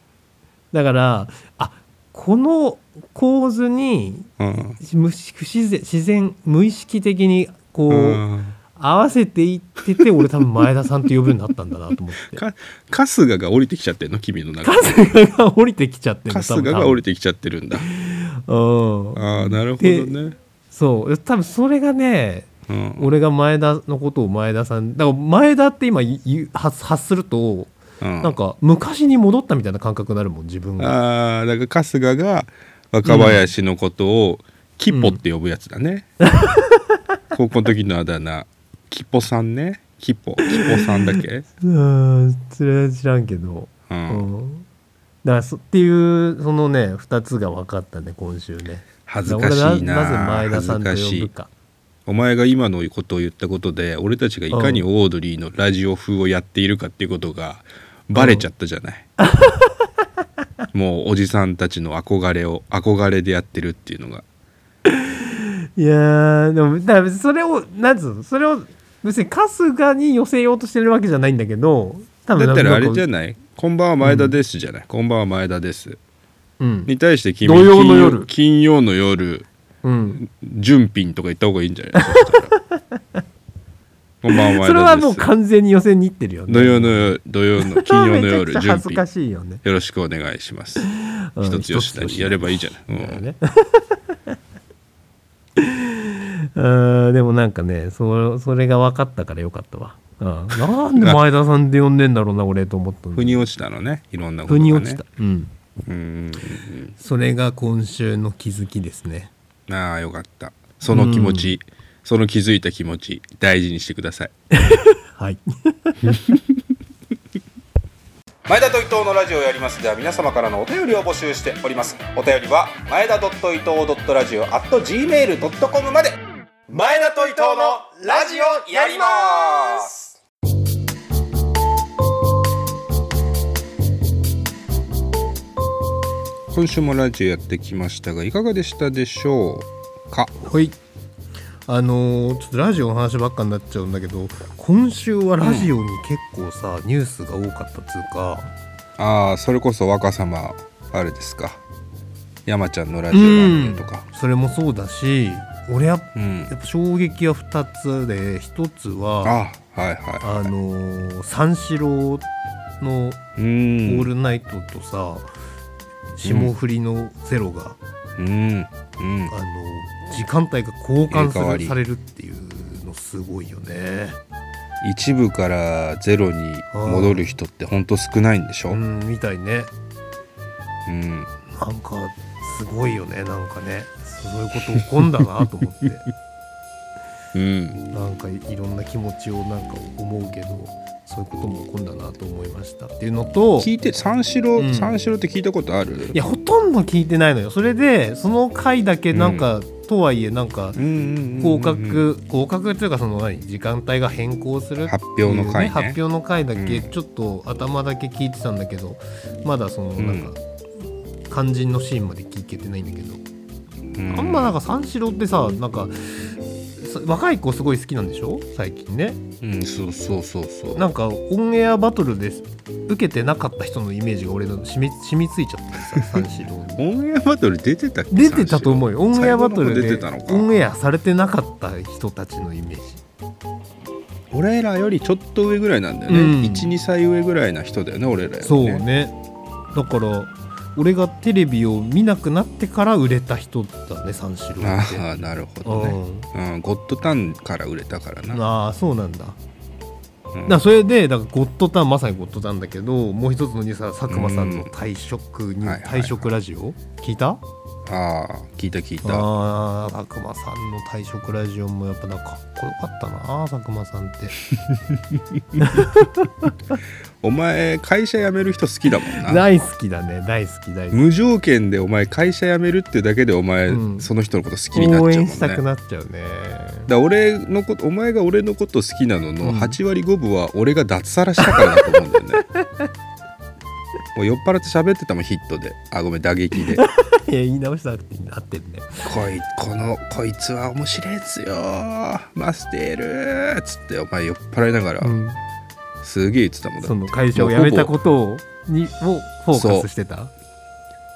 だからあこの構図にうん。無不自然自然無意識的にこう、うん。合わせていってて俺多分前田さんって呼ぶようになったんだなと思って。か春日が降りてきちゃってんの？君の中で。春日が降りてきちゃってる春日が降りててきちゃってるんだ。うんああなるほどね、そう。多分それがねうん、俺が前田のことを前田さんだから前田って今発発するとうん。なんか昔に戻ったみたいな感覚になるもん自分が。ああだから春日が若林のことをキッポって呼ぶやつだね、高校の時のあだ名。キッポさんね。キッポ。キッポさんだっけ。うん。それは知らんけど。う、うん。んだからそっていうそのね2つが分かったね今週ね。恥ずかしいな。俺ななぜ前田さんと恥ずかしい。呼ぶかお前が今のことを言ったことで俺たちがいかにオードリーのラジオ風をやっているかっていうことがバレちゃったじゃない、もうおじさんたちの憧れを憧れでやってるっていうのが。いやーでもだそれをなんつうのそれを別に春日に寄せようとしてるわけじゃないんだけど多分だったらあれじゃんない「こんばんは前田です」じゃない「こんばんは前田です。うん」に対して君土曜の夜。金曜金曜の夜うん。純品とか言った方がいいんじゃない？そしたら こんばんはそれはもう完全に寄せに行ってるよね。土曜の夜土曜の 金曜の夜めちゃくちゃ純恥ずか品しいよね。よろしくお願いします。うん一つ吉田にやればいいじゃない、うん。だよね。うんでもなんかねそそれが分かったからよかったわ、うん、なんで前田さんで呼んでんだろうな俺と思ったの腑に落ちたのね。いろんなことが、ね、腑に落ちた、うん、うんうんそれが今週の気づきですね。うんああよかった。その気持ち、その気づいた気持ち大事にしてください。はい。前田と伊藤のラジオをやります。では皆様からのお便りを募集しております。お便りは前田伊藤ラジオ at gmail.com まで。前田と伊藤のラジオやります。今週もラジオやってきましたがいかがでしたでしょうか？はいあのーちょっとラジオの話ばっかになっちゃうんだけど今週はラジオに結構さ、ニュースが多かったっつうか。ああそれこそ若様あれですか。山ちゃんのラジオ番組とか。それもそうだし俺ややっぱ衝撃は2つで1つはあはいはい。あのー三四郎の「うオーんルナイト」とさ霜降りのゼロが、うんうん。あの時間帯が交換されるっていうのすごいよね。一部からゼロに戻る人ってほんと少ないんでしょ、ううんんみたいね。なんかすごいよねなんかね。そういうこと起こんだなと思って。うん。なんかいろんな気持ちをなんか思うけどそういうことも起こんだなと思いましたっていうのと聞いて三四郎、うん。三四郎って聞いたことある？いやほとんど聞いてないのよ。それでその回だけなんか、とはいえなんかうんうんうんうん合格合格っていうかその何時間帯が変更する発表の回ね。発表の回だけうん。ちょっと頭だけ聞いてたんだけどまだそのうんなんか肝心のシーンまで聞けてないんだけど、うん。あんまなんか三四郎ってさなんかさ若い子すごい好きなんでしょ？最近ね。うんそうそうそうそう。なんかオンエアバトルで受けてなかった人のイメージが俺の染み染みついちゃってさ三四郎に。オンエアバトル出てた出てたと思うよ。オンエアバトルでオンエアされてなかった人たちのイメージ。俺らよりちょっと上ぐらいなんだよね、うん。12歳上ぐらいな人だよね俺らよりね。そうね。だから俺がテレビを見なくなってから売れた人だね三四郎って。ああなるほどね、うん、ゴッドタンから売れたからな、ああそうなんだ。うん。らそれでだからゴッドタンまさにゴッドタンだけどもう一つのニュースは佐久間さんの退職に、退職ラジオ？聞いた？ああ聞いた聞いた。あー佐久間さんの退職ラジオもやっぱなんかかっこよかったな佐久間さんって お前会社辞める人好きだもんな。大好きだね。大好き大好き。無条件でお前会社辞めるっていうだけでお前、うん。その人のこと好きになっちゃうもんね。応援したくなっちゃうね。だから俺のことお前が俺のこと好きなののうん。8割5分は俺が脱サラしたからだと思うんだよね。もう酔っ払って喋ってたもんヒットで。あごめん打撃で。いや言い直したなくていい合ってるねこいこのこいつは面白いやつよ。マステールっつってお前酔っ払いながら、うんすげえ言ってたもんだその会社を辞めたことをにをフォーカスしてた？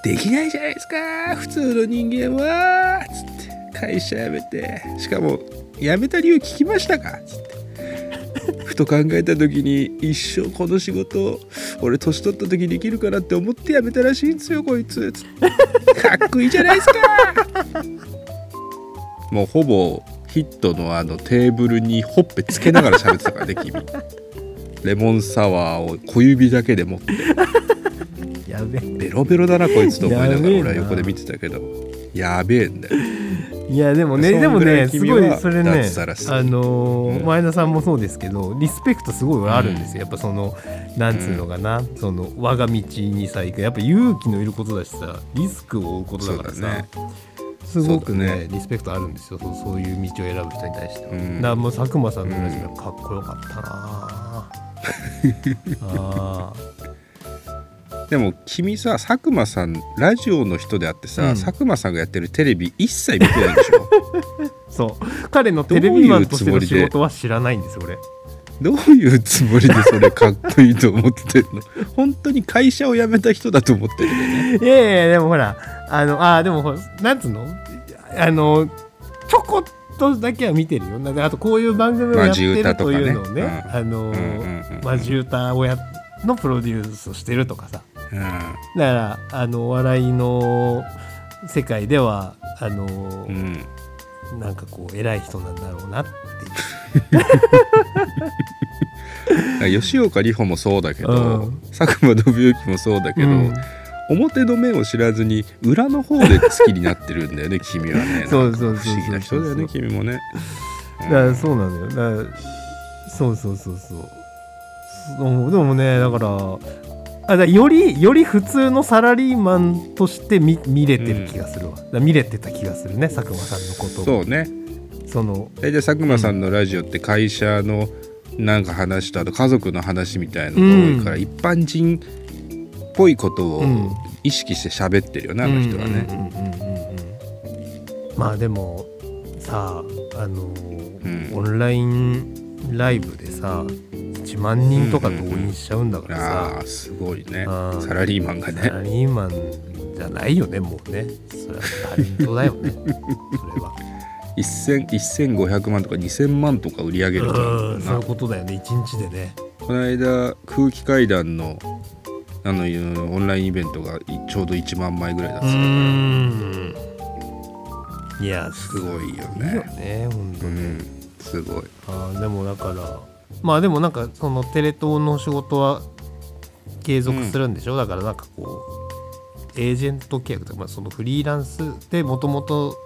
できないじゃないですか普通の人間は。つって会社辞めて。しかも辞めた理由聞きましたか？つって。ふと考えた時に一生この仕事俺年取った時できるかなって思って辞めたらしいんですよこいつ。つかっこいいじゃないですか。もうほぼヒットのあのテーブルにほっぺつけながら喋ってたからね君レモンサワーを小指だけで持って。やべベロベロだなこいつと思いながら俺は横で見てたけど。やべえんだよ。いやでもねでもねすごいそれねあのーうん。前田さんもそうですけどリスペクトすごいあるんですよ。やっぱそのなんつうのかなその我が道にさ行くやっぱ勇気のいることだしさリスクを負うことだからさね。すごくねね。リスペクトあるんですよ。そうそういう道を選ぶ人に対しては、うん。だからもう佐久間さんのラジオかっこよかったなああでも君さ佐久間さんラジオの人であってさ、うん。佐久間さんがやってるテレビ一切見てないでしょ？そう。彼のテレビマンとしての仕事は知らないんですよ俺。どういうつもりで？それかっこいいと思ってんの？本当に会社を辞めた人だと思ってるよね。いやいやいやでもほらあのあでもほらなんつうの？あのちょこっとだけは見てるよ。なあとこういう番組をやってるというのをね,、マジ歌をやのプロデュースをしてるとかさ。うん。だからあのお笑いの世界ではあの、うん。なんかこう偉い人なんだろうなっていう。吉岡里帆もそうだけど、うん。佐久間信之もそうだけど、うん表の面を知らずに裏の方で好きになってるんだよね 君はね。そうそう不思議な人だよね君もね。だからそうなのよ。だからそうそうそうそう。そうでもねだからあだよりより普通のサラリーマンとして見見れてる気がするわ、だから見れてた気がするね佐久間さんのことをそうね。そのえじゃあ佐久間さんのラジオって会社のなんか話とあと家族の話みたいなのが多いから、うん。一般人っぽいことをうん。意識して喋ってるよね、あの人はね。うんうんうんうんうんまあでもさあのーうん。オンラインライブでさ1万人とか動員しちゃうんだからさ、ああすごいね。うん。サラリーマンがサねラリーマンじゃないよねもうね。それはタレントだよね。それは。1000 1500万とか2000万とか売り上げるからうんそういうことだよね。一日でね。この間空気階段のあのオンラインイベントがいちょうど1万枚ぐらいだったから。ん。いやすごいよね。ね本当ね、うん、すごい。あーでもだからまあでもなんかそのテレ東の仕事は継続するんでしょ、だからなんかこうエージェント契約とか、まあ、そのフリーランスでもともと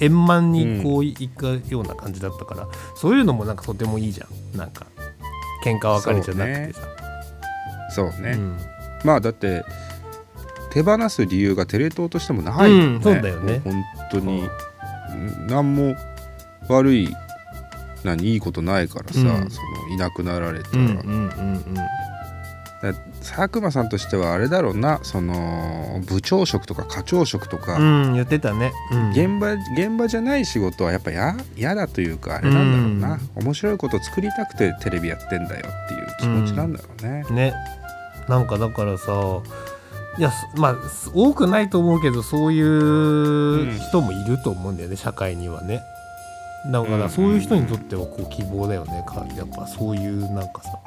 円満にこういくような感じだったから、そういうのもなんかとてもいいじゃん。なんか喧嘩別れじゃなくてさ。そうね。うんまあだって手放す理由がテレ東としてもないもんね。うんそうだよね。本当に。うん。何も悪い何いいことないからさ、うん。そのいなくなられたら、うんうんうんだ佐久間さんとしてはあれだろうなその部長職とか課長職とか、うんってたね、うん、現場現場じゃない仕事はやっぱや嫌だというかあれなんだろうな、面白いことを作りたくてテレビやってんだよっていう気持ちなんだろうね。ねなんかだからさいやすまあす多くないと思うけどそういう人もいると思うんだよね、社会にはね。だかうんらそういう人にとってはこう希望だよねかやっぱそういうなんかさ。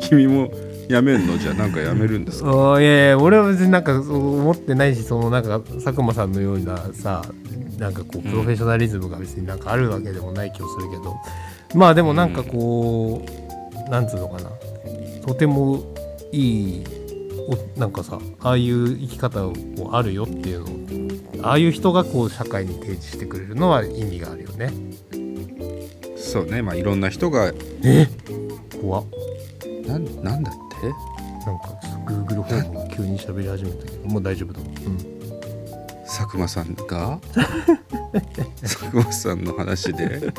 君も辞めんの？じゃあなんか辞めるんですか？いやいや俺は別になんかそう思ってないしそのなんか佐久間さんのようなさなんかこうプロフェッショナリズムが別になんかあるわけでもない気もするけど、まあでもなんかこう、なんつうのかな。とてもいいおなんかさああいう生き方もあるよっていうのをああいう人がこう社会に提示してくれるのは意味があるよね。そうね。まあいろんな人がえ？怖っ。なんなんだって？なんか Google ホームが急に喋り始めたけどもう大丈夫だわ。うん。佐久間さんが？佐久間さんの話で？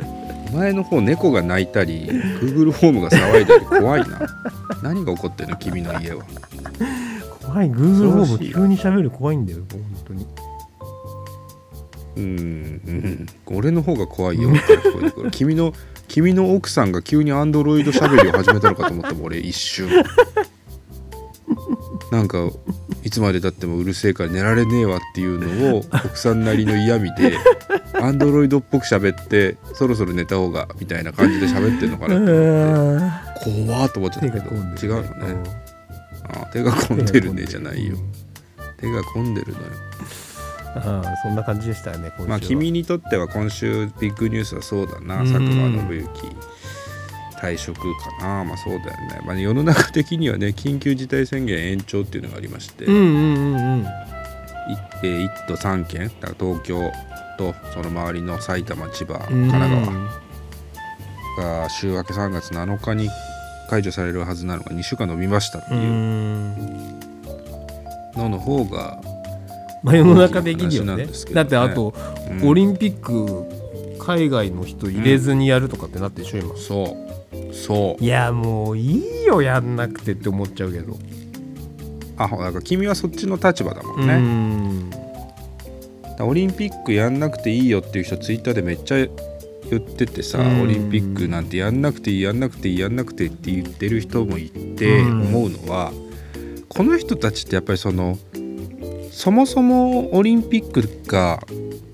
お前の方猫が泣いたり Google ホームが騒いだり怖いな。何が起こってんの？君の家は。怖い。Google ホーム急に喋る怖いんだよ本当に。うんうん。俺の方が怖いよ。って聞こえてくる。君の君の奥さんが急にアンドロイドしゃべりを始めたのかと思っても俺一瞬。なんかいつまでたってもうるせえから寝られねえわっていうのを奥さんなりの嫌味でアンドロイドっぽく喋ってそろそろ寝た方がみたいな感じで喋ってんのかなって。怖っと思っちゃったけど。違うのね。あ手が込んでるねじゃないよ。手が込んでるのよ。ああそんな感じでしたよねまあ君にとっては今週ビッグニュースはそうだな。うん。佐久間信行退職かな。まあそうだよね、まあ、世の中的にはね緊急事態宣言延長っていうのがありまして、うんうんうんうん。いえー1都3県だから東京とその周りの埼玉千葉神奈川が週明け3月7日に解除されるはずなのが2週間延びましたってういう。ん。のの方が、まあ世の中的にはねね。だってあと、うん。オリンピック海外の人入れずにやるとかってなってしょ今。そう。そう。いやもういいよやんなくてって思っちゃうけど。あだから君はそっちの立場だもんね、オリンピックやんなくていいよっていう人ツイッターでめっちゃ言っててさ、うん。オリンピックなんてやんなくていいやんなくていいやんなくてって言ってる人もいてうん。思うのは、この人たちってやっぱりそのそもそもオリンピックが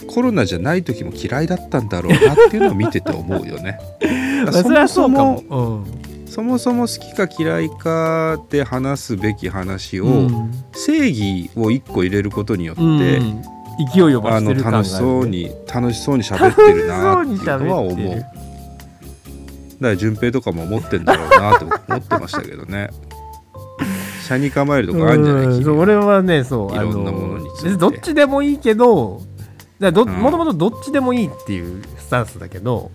コロナじゃない時も嫌いだったんだろうなっていうのを見てて思うよね。まあそれはそもうん。そもそも好きか嫌いかで話すべき話を、うん。正義を一個入れることによって、うん勢いを増してる感がね、楽しそうに楽しそうに喋ってるなっていうのは思う。だから順平とかも思ってんだろうなと思ってましたけどね。車に構えるとかあるんじゃない？そう俺はねそうあいろんなものについて。どっちでもいいけどだどうん。もともとどっちでもいいっていうスタンスだけど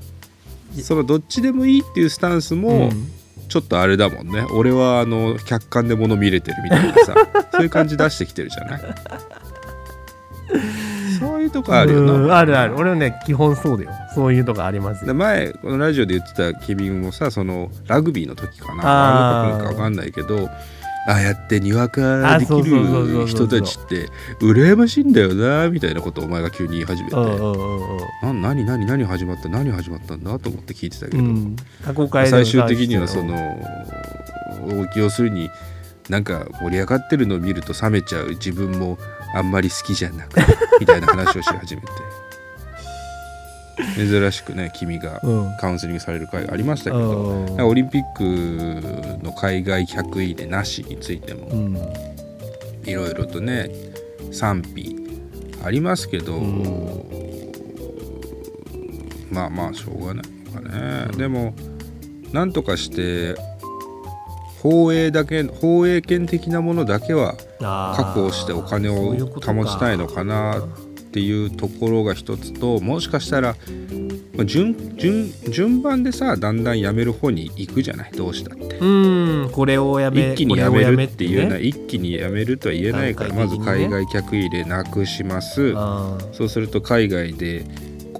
そのどっちでもいいっていうスタンスも、うん。ちょっとあれだもんね。俺はあの客観で物見れてるみたいなさ そういう感じ出してきてるじゃない？いうとこあるようんな。あるある。俺はね基本そうだよ。そういうとこありますでよ前このラジオで言ってた君もさそのラグビーの時かな。あのか分かんないけどああやってにわかできる人たちって羨ましいんだよなみたいなことをお前が急に言い始めて、うんうんうんうん。な何何何始まった何始まったんだと思って聞いてたけど、うん。最終的にはその要するになんか盛り上がってるのを見ると冷めちゃう自分もあんまり好きじゃなくて みたいな話をし始めて。珍しくね君がうん。カウンセリングされる会がありましたけど、うん。オリンピックの海外客入れなしについてもうん。いろいろとね賛否ありますけど、うん。まあまあしょうがないのかね、でもなんとかして放映だけ放映権的なものだけは確保してお金を保ちたいのかなっていうところが一つともしかしたらまあ順順順番でさだんだんやめる方に行くじゃない？どうしたって。うんこれをやめ一気にやめるっていうのはね。一気にやめるとは言えないから、まず海外客入れなくします。そうすると海外で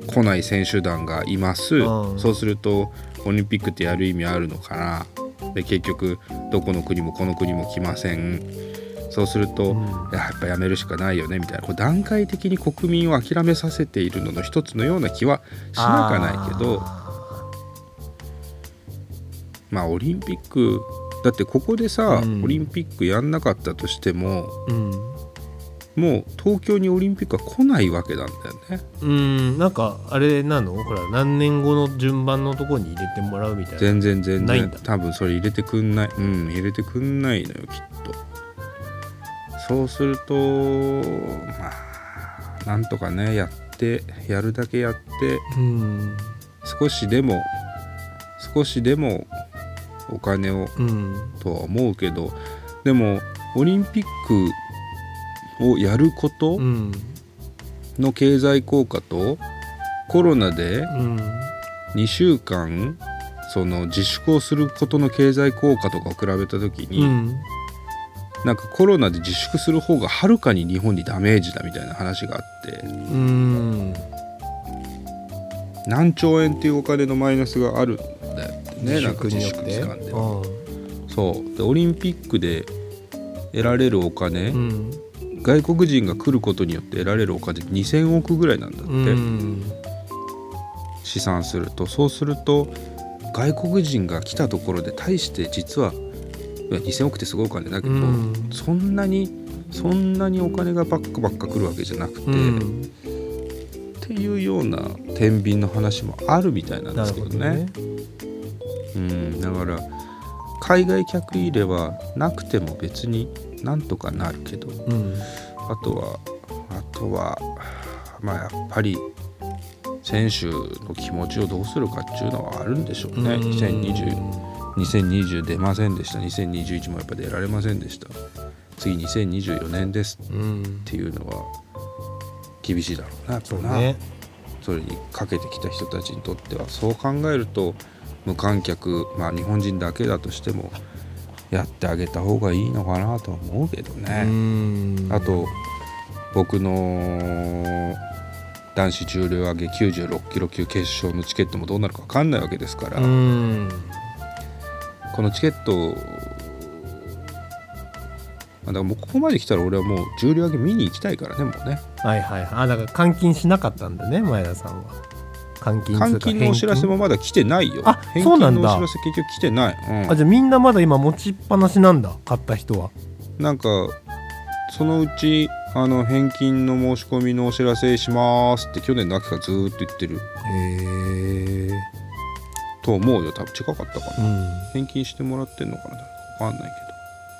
来ない選手団がいます。うんそうするとオリンピックってやる意味あるのかなで結局どこの国もこの国も来ません。そうすると、うん。いややっぱやめるしかないよねみたいな。こう段階的に国民を諦めさせているのの一つのような気はしなかないけどあまあオリンピックだってここでさ、うん。オリンピックやんなかったとしてもーうんもう東京にオリンピックは来ないわけなんだよね。うんなんかあれなのほら何年後の順番のとこに入れてもらうみたいな。全然全然。ないんだ。多分それ入れてくんない。うん入れてくんないのよきっと。そうするとまあなんとかねやってやるだけやってうん。少しでも少しでもお金をうん。とは思うけどでもオリンピックをやることうん。の経済効果とコロナでうん。2週間その自粛をすることの経済効果とかを比べた時に、うん。なんかコロナで自粛する方がはるかに日本にダメージだみたいな話があってうん。何兆円っていうお金のマイナスがあるんだよねなんか自粛期間では。そう。でオリンピックで得られるお金、うん外国人が来ることによって得られるお金2000億ぐらいなんだって、うん。試算すると。そうすると外国人が来たところで大して実はいや2000億ってすごいお金だけど、うん。そんなにそんなにお金がバックばっか来るわけじゃなくて、うん。っていうような天秤の話もあるみたいなんでなすけどね。どね。うん、だから海外客入れはなくても別になんとかなるけどうん。あとはあとはまあやっぱり選手の気持ちをどうするかっていうのはあるんでしょうね、うん。2020 2020出ませんでした。2021もやっぱ出られませんでした。次2024年です。うん。っていうのは厳しいだろうなやっぱうねそれにかけてきた人たちにとってはそう考えると無観客まあ日本人だけだとしてもやってあげた方がいいのかなとは思うけどうね、ん。あと僕の男子重量上げ96キロ級決勝のチケットもどうなるか分かんないわけですから、うん。このチケットまあだからもうここまで来たら俺はもう重量上げ見に行きたいからねもうね。はいはい。はいあだから監禁しなかったんだね前田さんは監禁換金のお知らせもまだ来てないよ。あ返そうなんだ。お知らせ結局来てない、うん。あじゃあみんなまだ今持ちっぱなしなんだ買った人は。なんかそのうちあの返金の申し込みのお知らせしますって去年の秋からずーっと言ってる。へえと思うよ多分。近かったかな、うん。返金してもらってんのかな。分かんない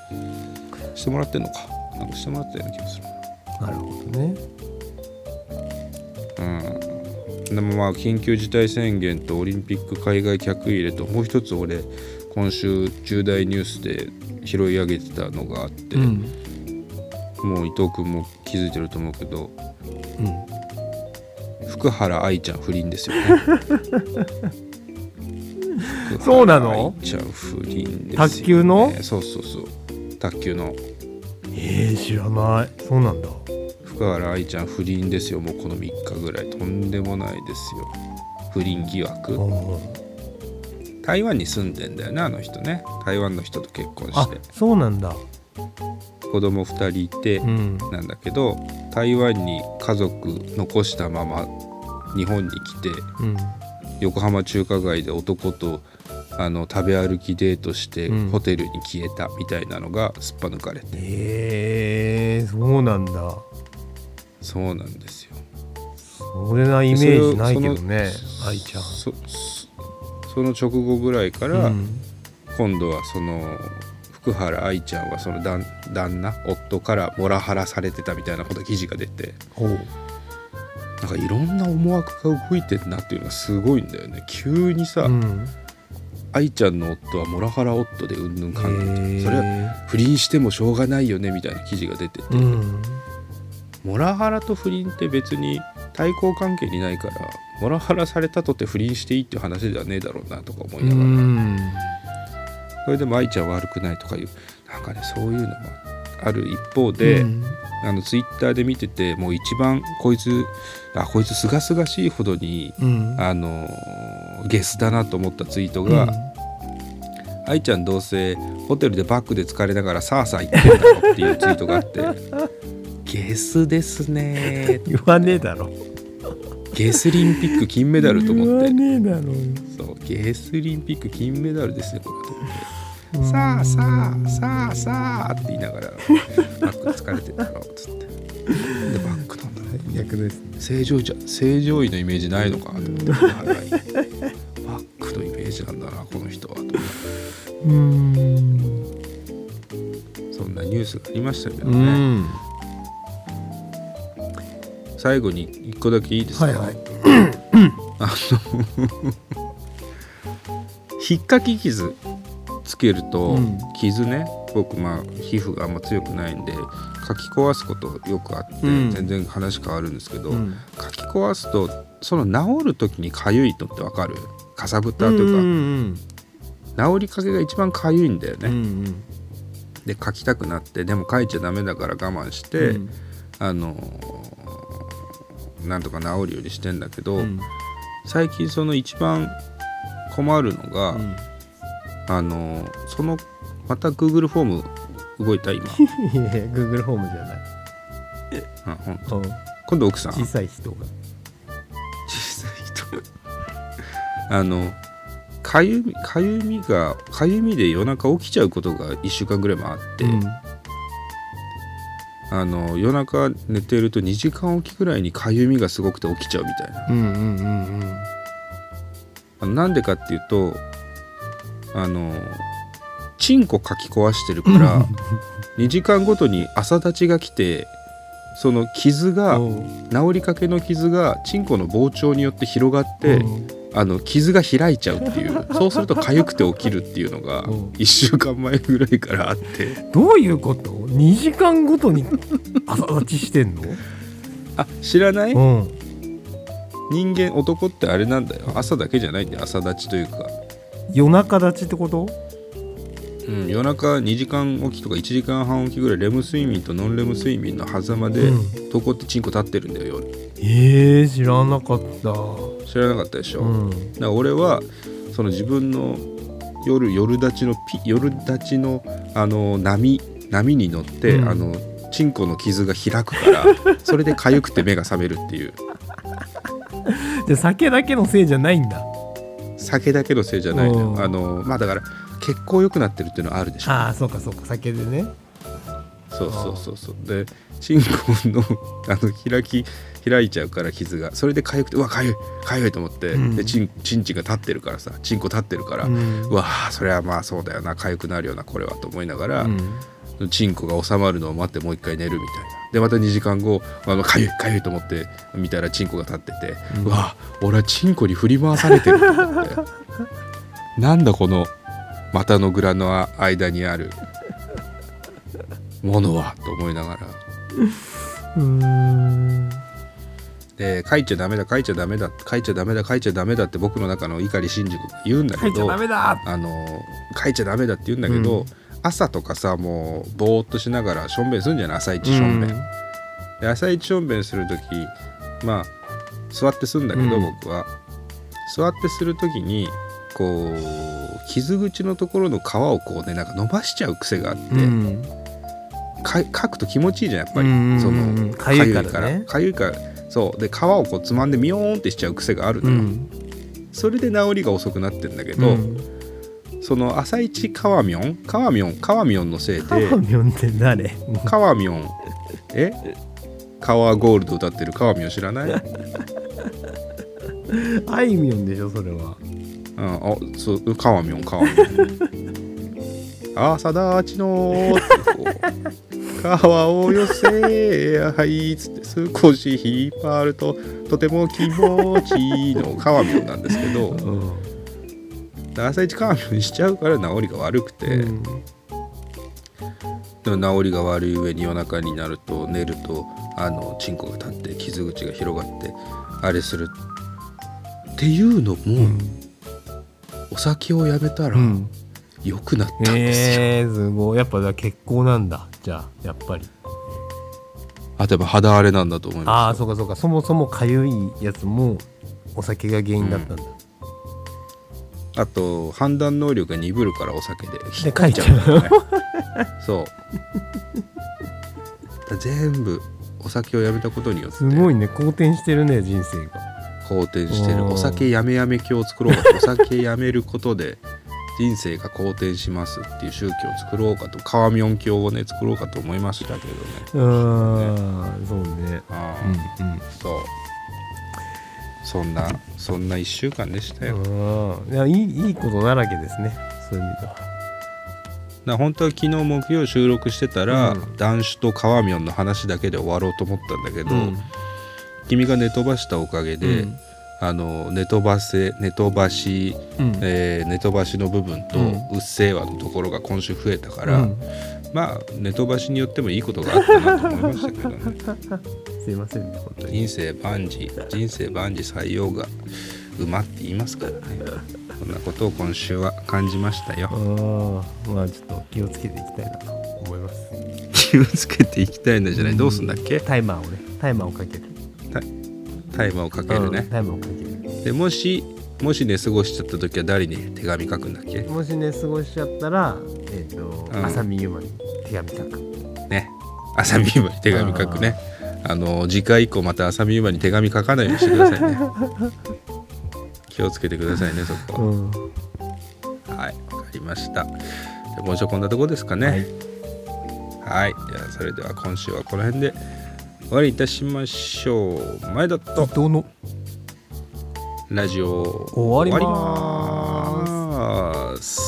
けど。してもらってんのか。なんかしてもらったような気がする。なるほどね。うんでもまあ緊急事態宣言とオリンピック海外客入れともう一つ俺今週重大ニュースで拾い上げてたのがあって、うん。もう伊藤君も気づいてると思うけどうん。福原愛ちゃん不倫ですよね。そうなのちゃん不倫ですよ、ね、卓球の？そうそうそう。卓球の。えー、知らない。そうなんだ福原愛ちゃん不倫ですよ。もうこの3日ぐらい。とんでもないですよ。不倫疑惑。うん台湾に住んでんだよねあの人ね。台湾の人と結婚あして。そうなんだ。子供2人いて、うん。なんだけど台湾に家族残したまま日本に来てうん。横浜中華街で男とあの食べ歩きデートしてうん。ホテルに消えたみたいなのがすっぱ抜かれて、えー、そうなんだそうなんですよ。それなイメージないけどねそ愛ちゃん。その直後ぐらいから、うん。今度はその福原愛ちゃんはその旦旦那夫からモラハラされてたみたいなこと記事が出てなんかいろんな思惑が動いてんなっていうのがすごいんだよね。急にさ、うん。愛ちゃんの夫はモラハラ夫でうんぬんかんぬんそれは不倫してもしょうがないよねみたいな記事が出てて、うんモラハラと不倫って別に対抗関係にないからモラハラされたとって不倫していいっていう話ではねえだろうなとか思いうながら、んそれでも愛ちゃんは悪くないとかいう。なんかねそういうのもある一方で、うん。あのツイッターで見ててもう一番こいつあこいつすがすがしいほどにうん。あのーゲスだなと思ったツイートが、愛ちゃんどうせホテルでバッグで疲れながらさあさあ言ってんだろっていうツイートがあってゲスですね。言わねえだろ。ゲスリンピック金メダルと思って。言わねえだろ。そうゲスリンピック金メダルですねこれ。と思ってさあさあさあさあって言いながらバッグで疲れてんだろっつって。でバッグなんだね。逆ですね正常じゃ正常位のイメージないのか。と思ってはいバッグのイメージなんだなこの人は。と思ってうん。そんなニュースがありましたけどうね、ん最後に一個だけいいですか、はいはい。あの引っかき傷つけると、うん。傷ね僕まあ皮膚があんま強くないんでかき壊すことよくあって、うん。全然話変わるんですけど、うん。かき壊すとその治る時にかゆいのってわかる？かさぶたというか、うん治りかけが一番かゆいんだよね、うんうん。で書きたくなってでも書いちゃダメだから我慢して、うん。あのなんとか治るようにしてんだけど、うん。最近その一番困るのが、うん。あのそのまた Google フォーム動いた今。いや Google ホームじゃない。あほんうん。今度奥さん。小さい人が。小さい人。あのかゆみかゆみがかゆみで夜中起きちゃうことが1週間ぐらいもあって、うんあの夜中寝てると2時間おきぐらいにかゆみがすごくて起きちゃうみたいな。うんうんうんあのなんでかっていうとあのチンコかき壊してるから 2時間ごとに朝立ちが来てその傷がう。ん治りかけの傷がチンコの膨張によって広がって、う。んあの傷が開いちゃうっていう そうすると痒くて起きるっていうのがう。ん1週間前ぐらいからあって。どういうこと ?2 時間ごとに朝立ちしてんの？あ知らない？うん。人間男ってあれなんだよ。朝だけじゃないんだよ。朝立ちというか、夜中立ちってこと？うん、夜中2時間起きとか1時間半起きぐらいレム睡眠とノンレム睡眠の狭間でうん。床ってチンコ立ってるんだよ夜。えー、知らなかった。知らなかったでしょ、うん。だから俺はその自分の夜夜立ちのピ夜立ちのあの波波に乗って、うん。あのチンコの傷が開くから それで痒くて目が覚めるっていう。じゃあ酒だけのせいじゃないんだ。酒だけのせいじゃないのうん。よあのまあだから血行良くなってるっていうのはあるでしょ。ああそうかそうか。酒でね。そうそうそうそう。でチンコの あの開き開いちゃうから傷が。それで痒くてうわ痒い痒いと思って、うん。でチンチンチンが立ってるからさ。チンコ立ってるから、ううんわあそれはまあそうだよな。痒くなるよなこれはと思いながら、うん。チンコが収まるのを待ってもう一回寝るみたいな。でまた2時間後あのかゆいかゆいと思って見たらチンコが立ってて、ううんわ俺はチンコに振り回されてると思って。なんだこの股の蔵の間にある。ものはと思いながら。うーん。で書いちゃダメだ書いちゃダメだ書いちゃダメだ書いちゃダメだって僕の中の碇シンジ君が言うんだけどダメだ。あの書いちゃダメだって言うんだけど、うん。朝とかさもうぼーっとしながらしょんべんするんじゃない？朝一しょんべん、で朝一しょんべんする時まあ座ってするんだけど、うん。僕は。座ってする時にこう傷口のところの皮をこうねなんか伸ばしちゃう癖があって、うん。か書くと気持ちいいじゃんやっぱり、うんうんうんそのかゆいからね。かゆいから。そう。で皮をこうつまんでミヨーンってしちゃう癖があるのよ、うん。それで治りが遅くなってんだけど、うん。その朝一カワミョンカワミョンカワミョンのせいでカワミョンって誰？カワミョンえ？カワーゴールド歌ってるカワミョン知らない、うん、あいみょんでしょそれはあそうカワミョンカワミョン朝立ちのってこう川を寄せやはいつって少し引っ張るととても気持ちいいのカワミョンなんですけどうん朝一カワミョンしちゃうから治りが悪くて、うんでも治りが悪い上に夜中になると寝るとあのチンコが立って傷口が広がってあれするっていうのも、お酒をやめたらうん。良くなったんですよ、えー、すごい。やっぱだから血行なんだ。じゃあやっぱり。あとやっぱ肌荒れなんだと思いあまあそうかそうか。そもそもかゆいやつもお酒が原因だったんだ、すあと判断能力が鈍るからお酒で引っ込んじゃうんだよねそう全部お酒をやめたことによって。すごいね。好転してるね人生が好転してる。お酒やめやめ教を作ろうかと。お酒やめることで人生が好転しますっていう宗教を作ろうかと。川ミョン教をね作ろうかと思いましたけどね。うーん。そうね。あうあ、ん。そう。そんなそんな1週間でしたよ、うん。いやいいいいことだらけですね。そういう意味では。な本当は昨日木曜収録してたら、うん。男子と川ミョンの話だけで終わろうと思ったんだけど、うん君が寝飛ばしたおかげで、うん。あの寝飛ばせ寝飛ばしうん。えー寝飛ばしの部分とうっせぇわのところが今週増えたから、うん。まあ寝飛ばしによってもいいことがあったなと思いましたけどね。すいませんね本当に。人生万事人生万事採用が馬って言いますからね。そんなことを今週は感じましたよ。うんまあちょっと気をつけていきたいなと思います。気をつけていきたいんだじゃない。どうすんだっけ？タイマーをねタイマーをかけるタイマーをかけるうんねタイマーをかける。でもしもし寝過ごしちゃった時は誰に手紙書くんだっけ？もしね過ごしちゃったらえっ、とうん。浅見ゆまに手紙書く。ね。浅見ゆまに手紙書くね。あの次回以降また浅見ゆまに手紙書かないようにしてくださいね。気をつけてくださいねそこ。うん。はいわかりました。じゃあ今週はこんなとこですかね。はい。じゃあそれでは今週はこの辺で終わりいたしましょう。前田とどの。ラジオ。終わり終ます。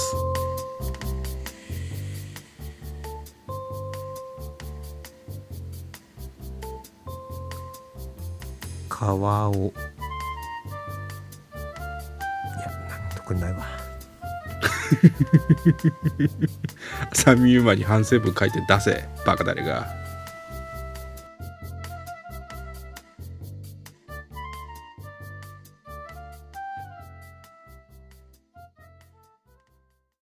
皮を。いやなんとくないわ。浅見ゆまに反省文書いて出せバカ誰が